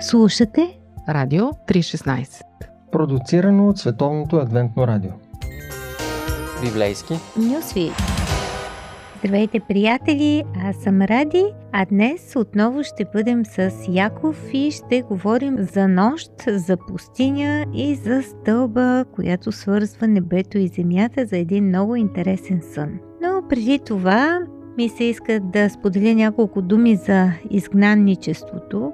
Слушате Радио 316 Продуцирано от Световното адвентно радио Библейски Нюсви Здравейте, приятели! Аз съм Ради, а днес отново ще бъдем с Яков и ще говорим за нощ, за пустиня и за стълба, която свързва небето и земята за един много интересен сън. Но преди това ми се иска да споделя няколко думи за изгнанничеството.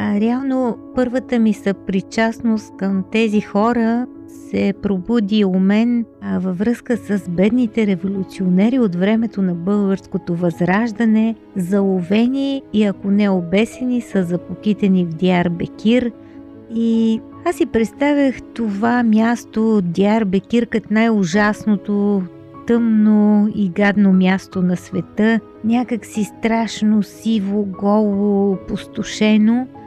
А реално първата ми съпричастност към тези хора се пробуди у мен а, във връзка с бедните революционери от времето на българското възраждане, заловени и ако не обесени са запокитени в Диар Бекир. И аз си представях това място, Диар Бекир, като най-ужасното, тъмно и гадно място на света, някак си страшно, сиво, голо, пустошено –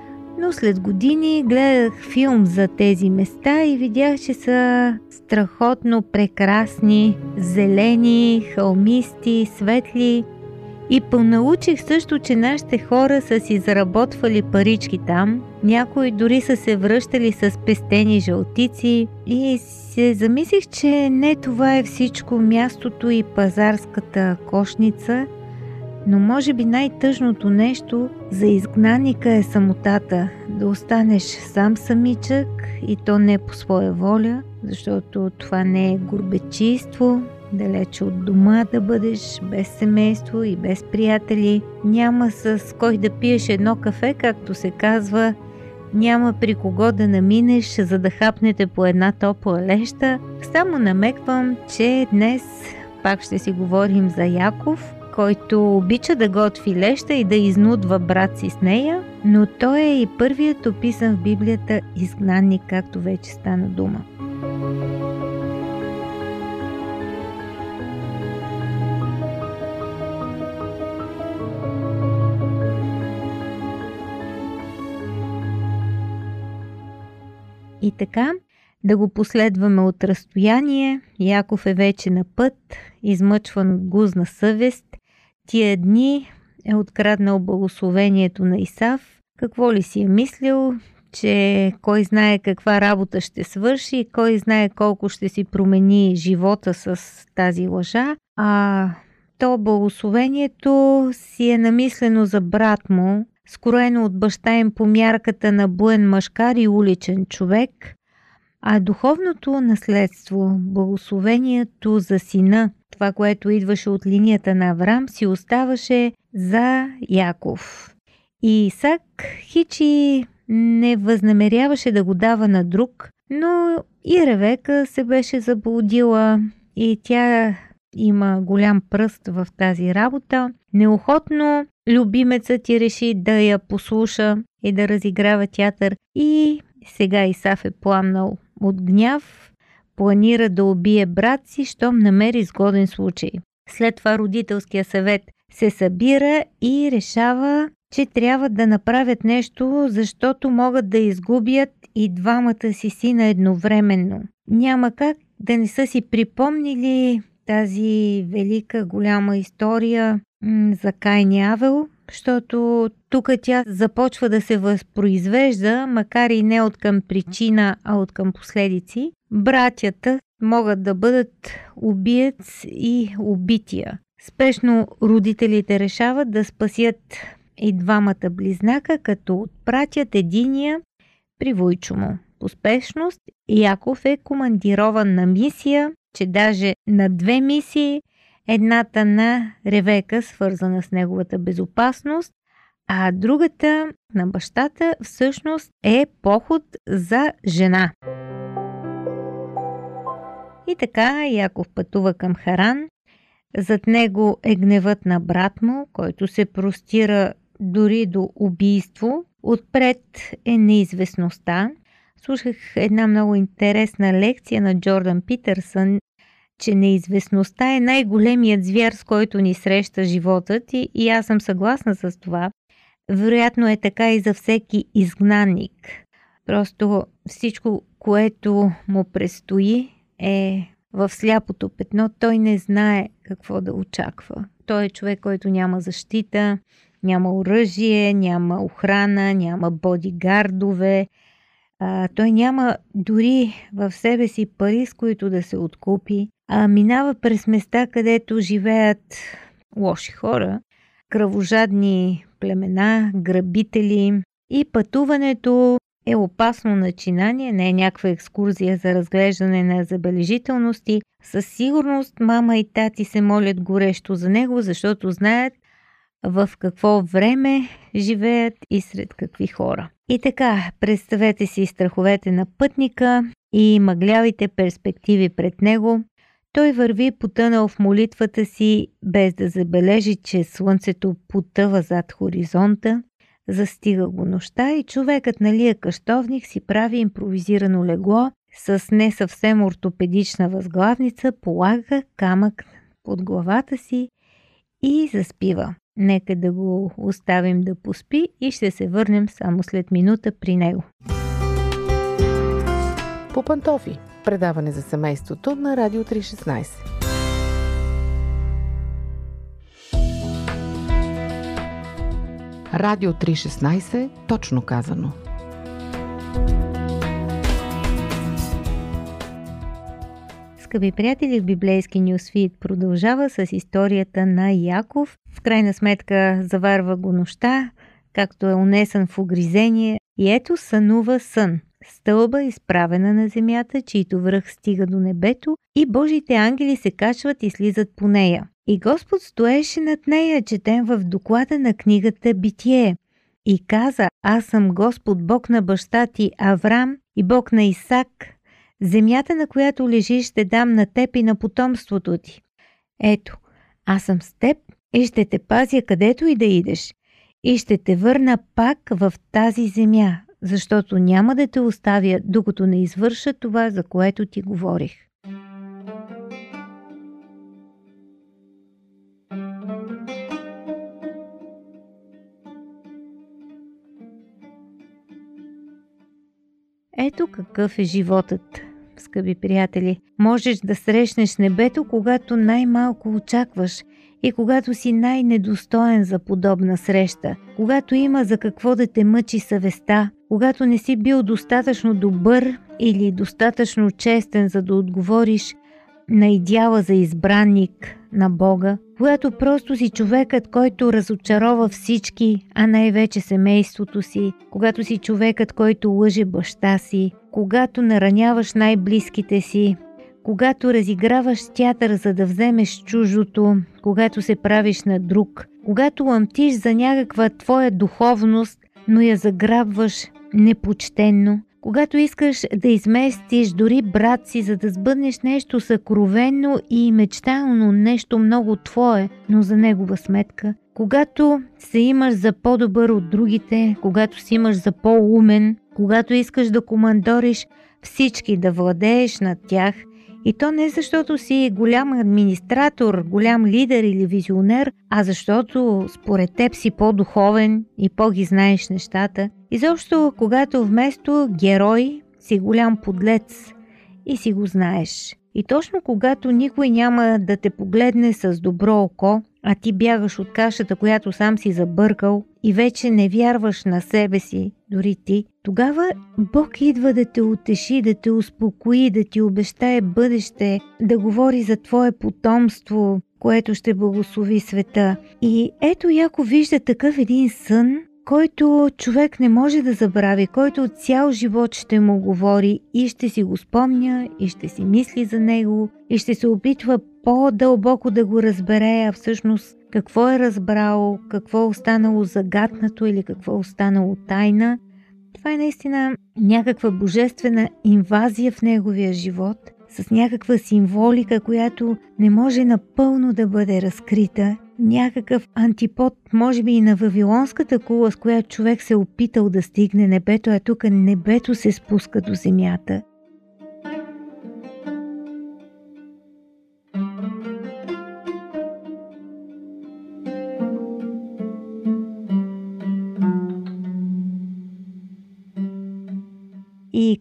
но след години гледах филм за тези места и видях, че са страхотно прекрасни, зелени, хълмисти, светли. И понаучих също, че нашите хора са си заработвали парички там, някои дори са се връщали с пестени жълтици. И се замислих, че не това е всичко. Мястото и пазарската кошница – но може би най-тъжното нещо за изгнаника е самотата. Да останеш сам самичък и то не по своя воля, защото това не е горбечийство, далече от дома да бъдеш без семейство и без приятели. Няма с кой да пиеш едно кафе, както се казва, няма при кого да наминеш, за да хапнете по една топла леща. Само намеквам, че днес пак ще си говорим за Яков, който обича да готви леща и да изнудва брат си с нея, но той е и първият описан в Библията изгнанник, както вече стана дума. И така, да го последваме от разстояние, Яков е вече на път, измъчван от гузна съвест тия дни е откраднал благословението на Исав. Какво ли си е мислил, че кой знае каква работа ще свърши, кой знае колко ще си промени живота с тази лъжа, а то благословението си е намислено за брат му, скроено от баща им по мярката на буен мъжкар и уличен човек, а духовното наследство, благословението за сина, това, което идваше от линията на Аврам, си оставаше за Яков. И Исак Хичи не възнамеряваше да го дава на друг, но и Ревека се беше заблудила и тя има голям пръст в тази работа. Неохотно любимецът ти реши да я послуша и да разиграва театър и сега Исаф е пламнал от гняв планира да убие брат си, щом намери изгоден случай. След това родителския съвет се събира и решава, че трябва да направят нещо, защото могат да изгубят и двамата си сина едновременно. Няма как да не са си припомнили тази велика голяма история за Кайн Авел, защото тук тя започва да се възпроизвежда, макар и не от към причина, а от към последици. Братята могат да бъдат убиец и убития. Спешно родителите решават да спасят и двамата близнака, като отпратят единия при Войчо му. По спешност Яков е командирован на мисия, че даже на две мисии Едната на Ревека, свързана с неговата безопасност, а другата на бащата всъщност е поход за жена. И така Яков пътува към Харан. Зад него е гневът на брат му, който се простира дори до убийство. Отпред е неизвестността. Слушах една много интересна лекция на Джордан Питърсън че неизвестността е най-големият звяр, с който ни среща животът и, и аз съм съгласна с това. Вероятно е така и за всеки изгнанник. Просто всичко, което му предстои е в сляпото петно. Той не знае какво да очаква. Той е човек, който няма защита, няма оръжие, няма охрана, няма бодигардове. А, той няма дори в себе си пари, с които да се откупи, а минава през места, където живеят лоши хора, кръвожадни племена, грабители и пътуването е опасно начинание, не е някаква екскурзия за разглеждане на забележителности. Със сигурност мама и тати се молят горещо за него, защото знаят в какво време живеят и сред какви хора. И така, представете си страховете на пътника и мъглявите перспективи пред него. Той върви потънал в молитвата си, без да забележи, че слънцето потъва зад хоризонта. Застига го нощта и човекът на лия къщовник си прави импровизирано легло с не съвсем ортопедична възглавница, полага камък под главата си и заспива. Нека да го оставим да поспи и ще се върнем само след минута при него. По пантофи. Предаване за семейството на Радио 316. Радио 316, точно казано. Скъпи приятели, библейски нюсфит продължава с историята на Яков. В крайна сметка заварва го нощта, както е унесен в огризение и ето сънува сън. Стълба изправена на земята, чийто връх стига до небето и Божите ангели се качват и слизат по нея. И Господ стоеше над нея, четем в доклада на книгата Битие. И каза, аз съм Господ Бог на баща ти Аврам и Бог на Исак, Земята, на която лежиш, ще дам на теб и на потомството ти. Ето, аз съм с теб и ще те пазя където и да идеш. И ще те върна пак в тази земя, защото няма да те оставя, докато не извърша това, за което ти говорих. Ето какъв е животът скъпи приятели. Можеш да срещнеш небето, когато най-малко очакваш и когато си най-недостоен за подобна среща, когато има за какво да те мъчи съвестта, когато не си бил достатъчно добър или достатъчно честен, за да отговориш на идеала за избранник на Бога, когато просто си човекът, който разочарова всички, а най-вече семейството си, когато си човекът, който лъже баща си, когато нараняваш най-близките си, когато разиграваш театър, за да вземеш чужото, когато се правиш на друг, когато ламтиш за някаква твоя духовност, но я заграбваш непочтенно, когато искаш да изместиш дори брат си, за да сбъднеш нещо съкровенно и мечтално, нещо много твое, но за негова сметка, когато се имаш за по-добър от другите, когато си имаш за по-умен, когато искаш да командориш всички, да владееш над тях, и то не защото си голям администратор, голям лидер или визионер, а защото според теб си по-духовен и по-ги знаеш нещата. И защо, когато вместо герой си голям подлец и си го знаеш. И точно когато никой няма да те погледне с добро око, а ти бягаш от кашата, която сам си забъркал и вече не вярваш на себе си, дори ти, тогава Бог идва да те утеши, да те успокои, да ти обещае бъдеще, да говори за твое потомство, което ще благослови света. И ето Яко вижда такъв един сън, който човек не може да забрави, който цял живот ще му говори и ще си го спомня, и ще си мисли за него, и ще се опитва по-дълбоко да го разбере, а всъщност какво е разбрал, какво е останало загаднато или какво е останало тайна. Това е наистина някаква божествена инвазия в неговия живот, с някаква символика, която не може напълно да бъде разкрита някакъв антипод, може би и на Вавилонската кула, с която човек се е опитал да стигне небето, а тук небето се спуска до земята.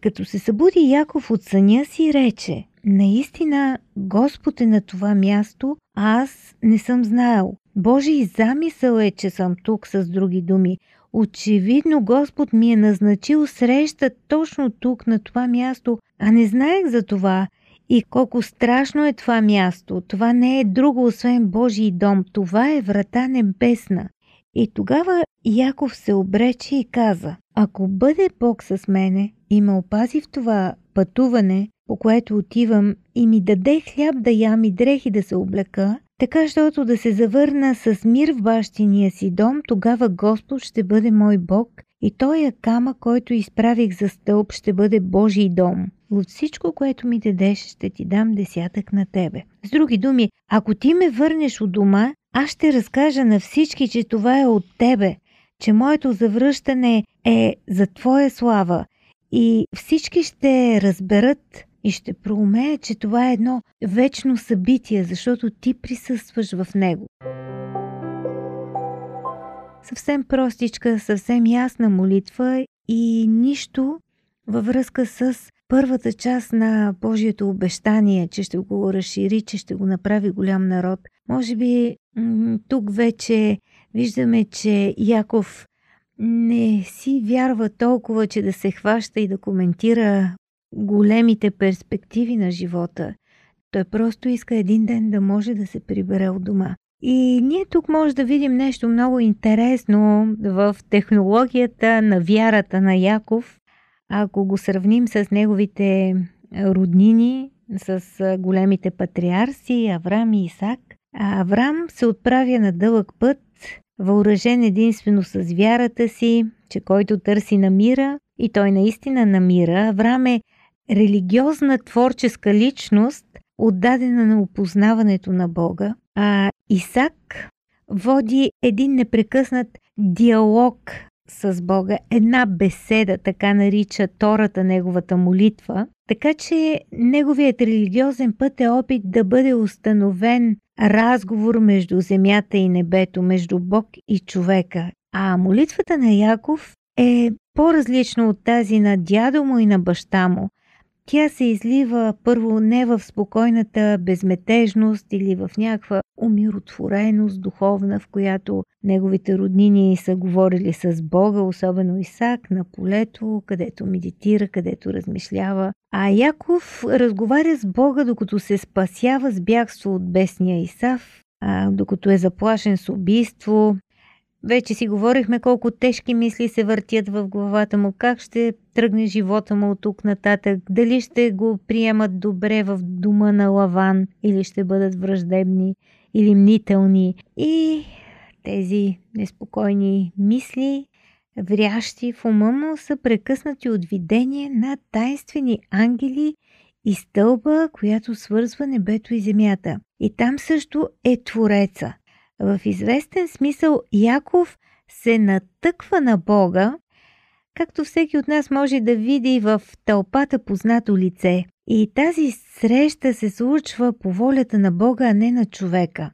Като се събуди Яков от съня си, рече – Наистина Господ е на това място, а аз не съм знаел. Божий замисъл е, че съм тук с други думи. Очевидно Господ ми е назначил среща точно тук, на това място, а не знаех за това. И колко страшно е това място. Това не е друго, освен Божий дом. Това е врата небесна. И тогава Яков се обрече и каза, ако бъде Бог с мене и ме опази в това пътуване, по което отивам и ми даде хляб да ям и дрехи да се облека, така, щото да се завърна с мир в бащиния си дом, тогава Господ ще бъде мой Бог и той е кама, който изправих за стълб, ще бъде Божий дом. От всичко, което ми дадеш, ще ти дам десятък на тебе. С други думи, ако ти ме върнеш от дома, аз ще разкажа на всички, че това е от тебе, че моето завръщане е за твоя слава и всички ще разберат и ще проумее, че това е едно вечно събитие, защото ти присъстваш в него. Съвсем простичка, съвсем ясна молитва и нищо във връзка с първата част на Божието обещание, че ще го разшири, че ще го направи голям народ. Може би тук вече виждаме, че Яков не си вярва толкова, че да се хваща и да коментира големите перспективи на живота. Той просто иска един ден да може да се прибере от дома. И ние тук може да видим нещо много интересно в технологията на вярата на Яков, ако го сравним с неговите роднини, с големите патриарси Авраам и Исак. А Авраам се отправя на дълъг път, въоръжен единствено с вярата си, че който търси намира и той наистина намира. Авраам е религиозна творческа личност, отдадена на опознаването на Бога, а Исак води един непрекъснат диалог с Бога, една беседа, така нарича Тората неговата молитва, така че неговият религиозен път е опит да бъде установен разговор между земята и небето, между Бог и човека. А молитвата на Яков е по-различна от тази на дядо му и на баща му. Тя се излива първо не в спокойната безметежност или в някаква умиротвореност духовна, в която неговите роднини са говорили с Бога, особено Исак, на полето, където медитира, където размишлява. А Яков разговаря с Бога, докато се спасява с бягство от бесния Исав, а, докато е заплашен с убийство, вече си говорихме колко тежки мисли се въртят в главата му, как ще тръгне живота му от тук нататък, дали ще го приемат добре в дома на Лаван или ще бъдат враждебни или мнителни. И тези неспокойни мисли, врящи в ума му, са прекъснати от видение на тайнствени ангели и стълба, която свързва небето и земята. И там също е Твореца – в известен смисъл Яков се натъква на Бога, както всеки от нас може да види в тълпата познато лице. И тази среща се случва по волята на Бога, а не на човека.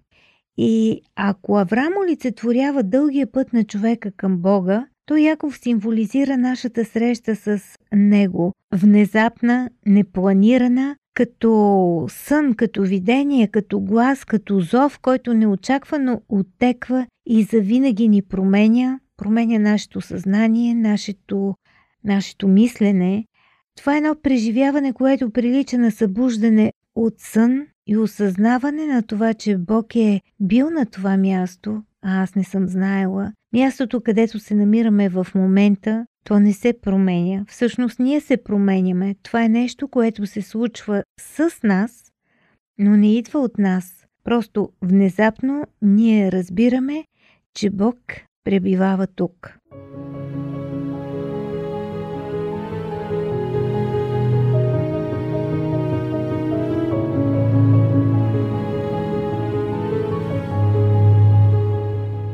И ако Авраам олицетворява дългия път на човека към Бога, то Яков символизира нашата среща с Него. Внезапна, непланирана, като сън, като видение, като глас, като зов, който неочаквано оттеква и завинаги ни променя, променя нашето съзнание, нашето, нашето мислене. Това е едно преживяване, което прилича на събуждане от сън и осъзнаване на това, че Бог е бил на това място, а аз не съм знаела. Мястото, където се намираме в момента, то не се променя. Всъщност ние се променяме. Това е нещо, което се случва с нас, но не идва от нас. Просто внезапно ние разбираме, че Бог пребивава тук.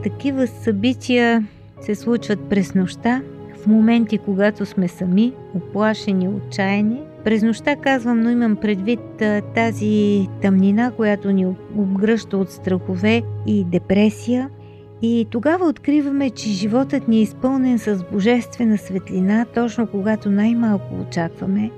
Такива събития се случват през нощта, в моменти, когато сме сами, оплашени, отчаяни. През нощта казвам, но имам предвид тази тъмнина, която ни обгръща от страхове и депресия. И тогава откриваме, че животът ни е изпълнен с божествена светлина, точно когато най-малко очакваме.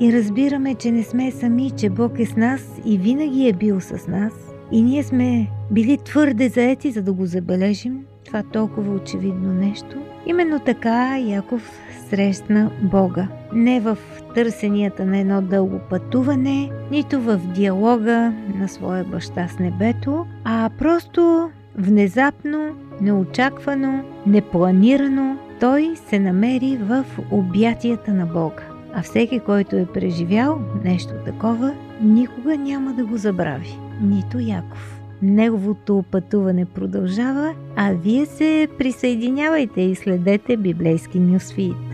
И разбираме, че не сме сами, че Бог е с нас и винаги е бил с нас. И ние сме били твърде заети, за да го забележим това толкова очевидно нещо. Именно така Яков срещна Бога. Не в търсенията на едно дълго пътуване, нито в диалога на своя баща с небето, а просто внезапно, неочаквано, непланирано, той се намери в обятията на Бога. А всеки, който е преживял нещо такова, никога няма да го забрави. Нито Яков. Неговото пътуване продължава, а вие се присъединявайте и следете библейски нюсфит.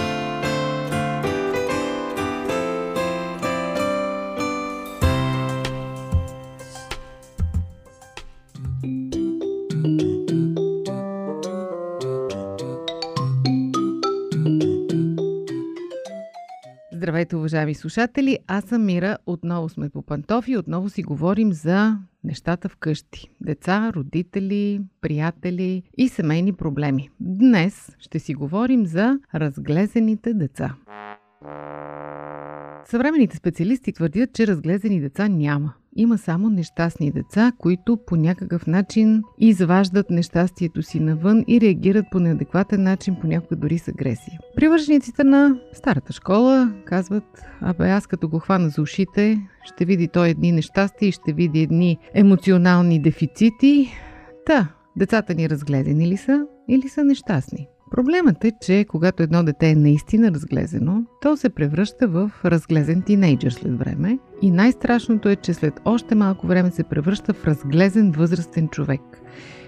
Здравейте, уважаеми слушатели! Аз съм Мира. Отново сме по пантофи. Отново си говорим за нещата вкъщи. Деца, родители, приятели и семейни проблеми. Днес ще си говорим за разглезените деца. Съвременните специалисти твърдят, че разглезени деца няма. Има само нещастни деца, които по някакъв начин изваждат нещастието си навън и реагират по неадекватен начин, понякога дори с агресия. Привържениците на старата школа казват, абе аз като го хвана за ушите, ще види той едни нещастия и ще види едни емоционални дефицити. Та, децата ни разгледани ли са или са нещастни? Проблемът е, че когато едно дете е наистина разглезено, то се превръща в разглезен тинейджър след време и най-страшното е, че след още малко време се превръща в разглезен възрастен човек.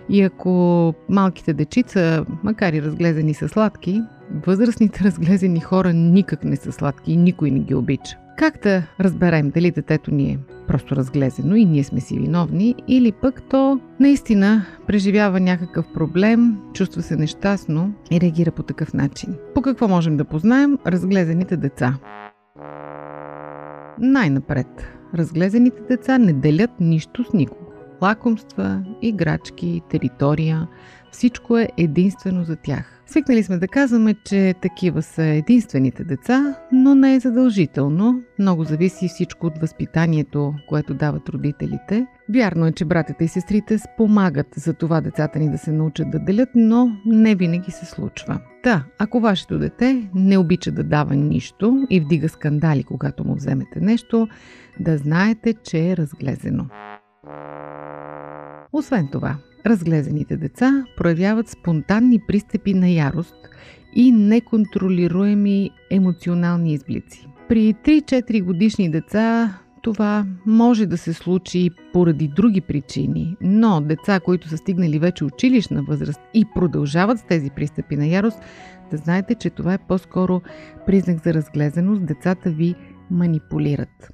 И ако малките дечица, макар и разглезени са сладки, възрастните разглезени хора никак не са сладки и никой не ги обича. Как да разберем дали детето ни е просто разглезено и ние сме си виновни, или пък то наистина преживява някакъв проблем, чувства се нещастно и реагира по такъв начин. По какво можем да познаем разглезените деца? Най-напред, разглезените деца не делят нищо с никого. Лакомства, играчки, територия, всичко е единствено за тях. Свикнали сме да казваме, че такива са единствените деца, но не е задължително. Много зависи всичко от възпитанието, което дават родителите. Вярно е, че братята и сестрите спомагат за това децата ни да се научат да делят, но не винаги се случва. Да, ако вашето дете не обича да дава нищо и вдига скандали, когато му вземете нещо, да знаете, че е разглезено. Освен това, разглезените деца проявяват спонтанни пристъпи на ярост и неконтролируеми емоционални изблици. При 3-4 годишни деца това може да се случи поради други причини, но деца, които са стигнали вече училищна възраст и продължават с тези пристъпи на ярост, да знаете, че това е по-скоро признак за разглезеност. Децата ви манипулират.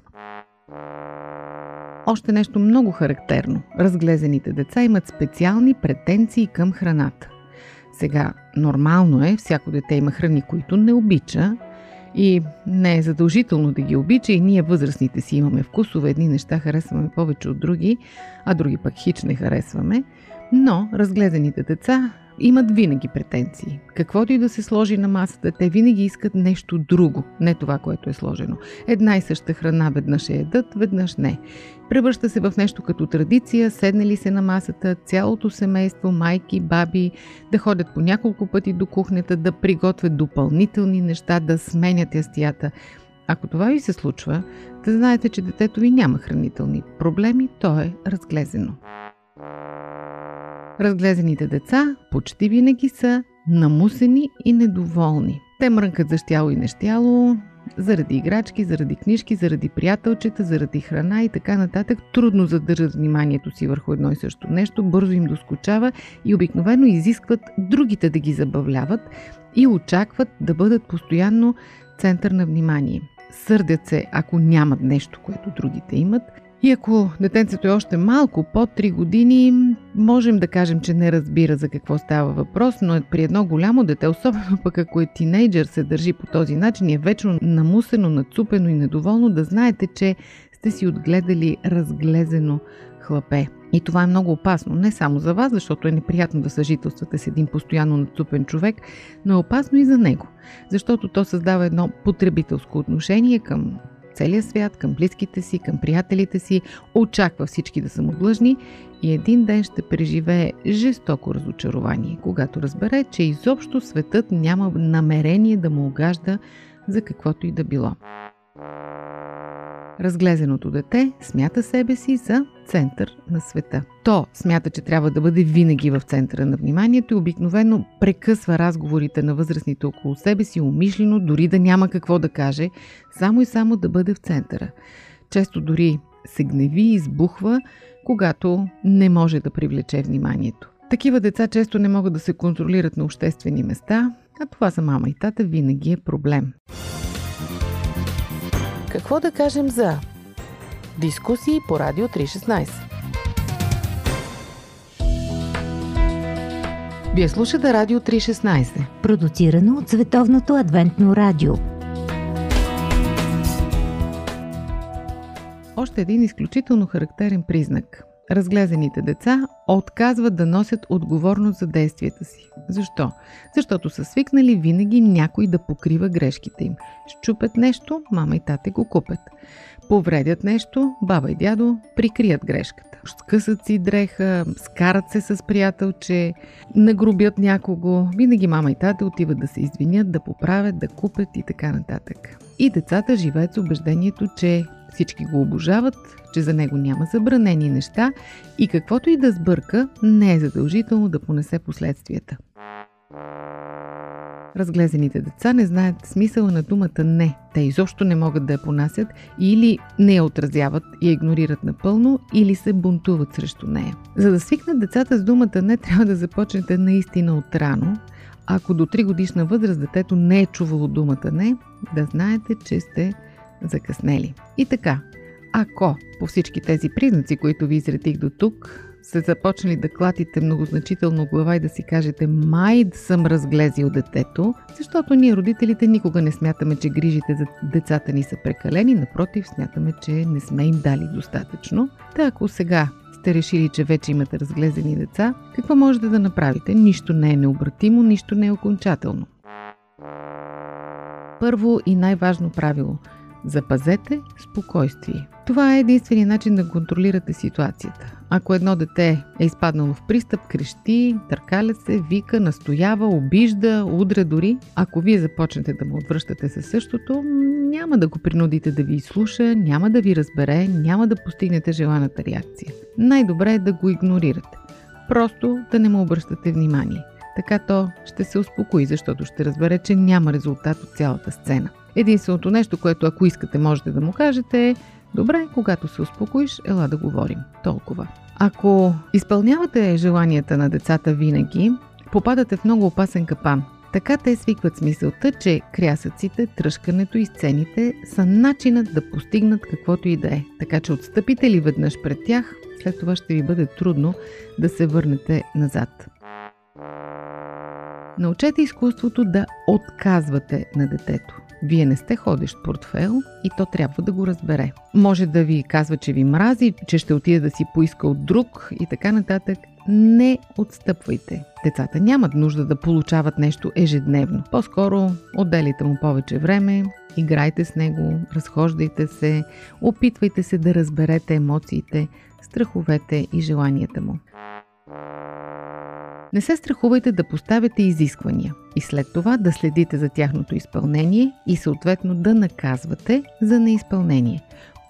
Още нещо много характерно. Разглезените деца имат специални претенции към храната. Сега, нормално е, всяко дете има храни, които не обича и не е задължително да ги обича и ние възрастните си имаме вкусове, едни неща харесваме повече от други, а други пък хич не харесваме, но разглезените деца имат винаги претенции. Каквото и да се сложи на масата, те винаги искат нещо друго, не това, което е сложено. Една и съща храна веднъж е едат, веднъж не. Превръща се в нещо като традиция, седнали се на масата, цялото семейство, майки, баби, да ходят по няколко пъти до кухнята, да приготвят допълнителни неща, да сменят ястията. Ако това ви се случва, да знаете, че детето ви няма хранителни проблеми, то е разглезено. Разглезените деца почти винаги са намусени и недоволни. Те мрънкат за щяло и нещяло, заради играчки, заради книжки, заради приятелчета, заради храна и така нататък, трудно задържат вниманието си върху едно и също нещо, бързо им доскочава и обикновено изискват другите да ги забавляват и очакват да бъдат постоянно център на внимание. Сърдят се, ако нямат нещо, което другите имат – и ако детенцето е още малко, под 3 години, можем да кажем, че не разбира за какво става въпрос, но е при едно голямо дете, особено пък ако е тинейджър, се държи по този начин е вечно намусено, нацупено и недоволно, да знаете, че сте си отгледали разглезено хлапе. И това е много опасно, не само за вас, защото е неприятно да съжителствате с един постоянно нацупен човек, но е опасно и за него, защото то създава едно потребителско отношение към целия свят, към близките си, към приятелите си, очаква всички да са му длъжни и един ден ще преживее жестоко разочарование, когато разбере, че изобщо светът няма намерение да му огажда за каквото и да било. Разглезеното дете смята себе си за център на света. То смята, че трябва да бъде винаги в центъра на вниманието и обикновено прекъсва разговорите на възрастните около себе си умишлено, дори да няма какво да каже, само и само да бъде в центъра. Често дори се гневи и избухва, когато не може да привлече вниманието. Такива деца често не могат да се контролират на обществени места, а това за мама и тата винаги е проблем. Какво да кажем за дискусии по Радио 316? Вие слушате Радио 316, продуцирано от Световното адвентно радио. Още един изключително характерен признак. Разглезените деца отказват да носят отговорност за действията си. Защо? Защото са свикнали винаги някой да покрива грешките им. Щупят нещо, мама и тате го купят. Повредят нещо, баба и дядо прикрият грешката. Скъсат си дреха, скарат се с приятелче, нагрубят някого. Винаги мама и тате отиват да се извинят, да поправят, да купят и така нататък. И децата живеят с убеждението, че всички го обожават, че за него няма забранени неща и каквото и да сбърка, не е задължително да понесе последствията. Разглезените деца не знаят смисъла на думата не. Те изобщо не могат да я понасят или не я отразяват и игнорират напълно, или се бунтуват срещу нея. За да свикнат децата с думата не, трябва да започнете наистина от рано. Ако до 3 годишна възраст детето не е чувало думата не, да знаете, че сте закъснели. И така, ако по всички тези признаци, които ви изредих до тук, се започнали да клатите многозначително глава и да си кажете май съм разглезил детето, защото ние родителите никога не смятаме, че грижите за децата ни са прекалени, напротив, смятаме, че не сме им дали достатъчно. Та ако сега сте решили, че вече имате разглезени деца, какво можете да направите? Нищо не е необратимо, нищо не е окончателно. Първо и най-важно правило – Запазете спокойствие. Това е единствения начин да контролирате ситуацията. Ако едно дете е изпаднало в пристъп, крещи, търкаля се, вика, настоява, обижда, удря дори, ако вие започнете да му отвръщате със същото, няма да го принудите да ви изслуша, няма да ви разбере, няма да постигнете желаната реакция. Най-добре е да го игнорирате. Просто да не му обръщате внимание. Така то ще се успокои, защото ще разбере, че няма резултат от цялата сцена. Единственото нещо, което ако искате можете да му кажете е Добре, когато се успокоиш, ела да говорим. Толкова. Ако изпълнявате желанията на децата винаги, попадате в много опасен капан. Така те свикват с мисълта, че крясъците, тръжкането и сцените са начинът да постигнат каквото и да е. Така че отстъпите ли веднъж пред тях, след това ще ви бъде трудно да се върнете назад. Научете изкуството да отказвате на детето. Вие не сте ходещ портфел и то трябва да го разбере. Може да ви казва, че ви мрази, че ще отиде да си поиска от друг и така нататък. Не отстъпвайте. Децата нямат нужда да получават нещо ежедневно. По-скоро отделите му повече време, играйте с него, разхождайте се, опитвайте се да разберете емоциите, страховете и желанията му. Не се страхувайте да поставяте изисквания и след това да следите за тяхното изпълнение и съответно да наказвате за неизпълнение.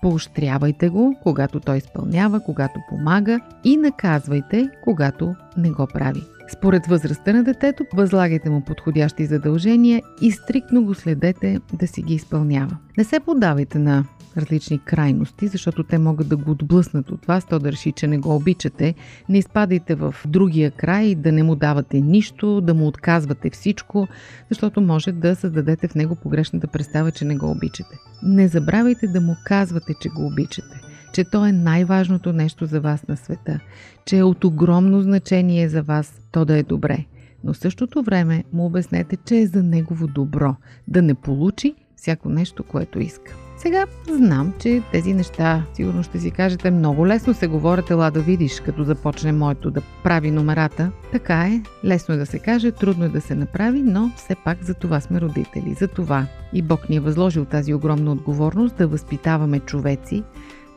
Поощрявайте го, когато той изпълнява, когато помага и наказвайте, когато не го прави. Според възрастта на детето, възлагайте му подходящи задължения и стриктно го следете да си ги изпълнява. Не се подавайте на различни крайности, защото те могат да го отблъснат от вас, то да реши, че не го обичате. Не изпадайте в другия край, да не му давате нищо, да му отказвате всичко, защото може да създадете в него погрешната представа, че не го обичате. Не забравяйте да му казвате, че го обичате че то е най-важното нещо за вас на света, че е от огромно значение за вас то да е добре. Но в същото време му обяснете, че е за негово добро, да не получи всяко нещо, което иска. Сега знам, че тези неща, сигурно ще си кажете, много лесно се говорят, ела да видиш, като започне моето да прави номерата. Така е, лесно е да се каже, трудно е да се направи, но все пак за това сме родители. За това и Бог ни е възложил тази огромна отговорност да възпитаваме човеци.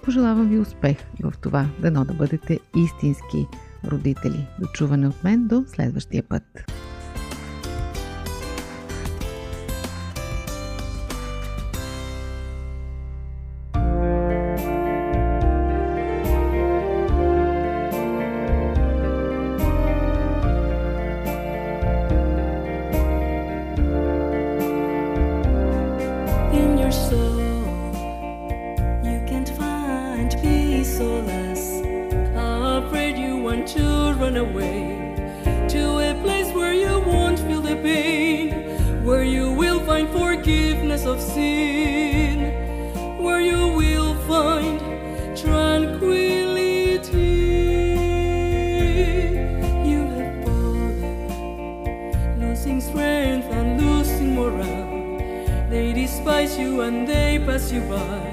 Пожелавам ви успех в това, дано да бъдете истински родители. До чуване от мен до следващия път. run away to a place where you won't feel the pain, where you will find forgiveness of sin, where you will find tranquility. You have fallen, losing strength and losing morale. They despise you and they pass you by.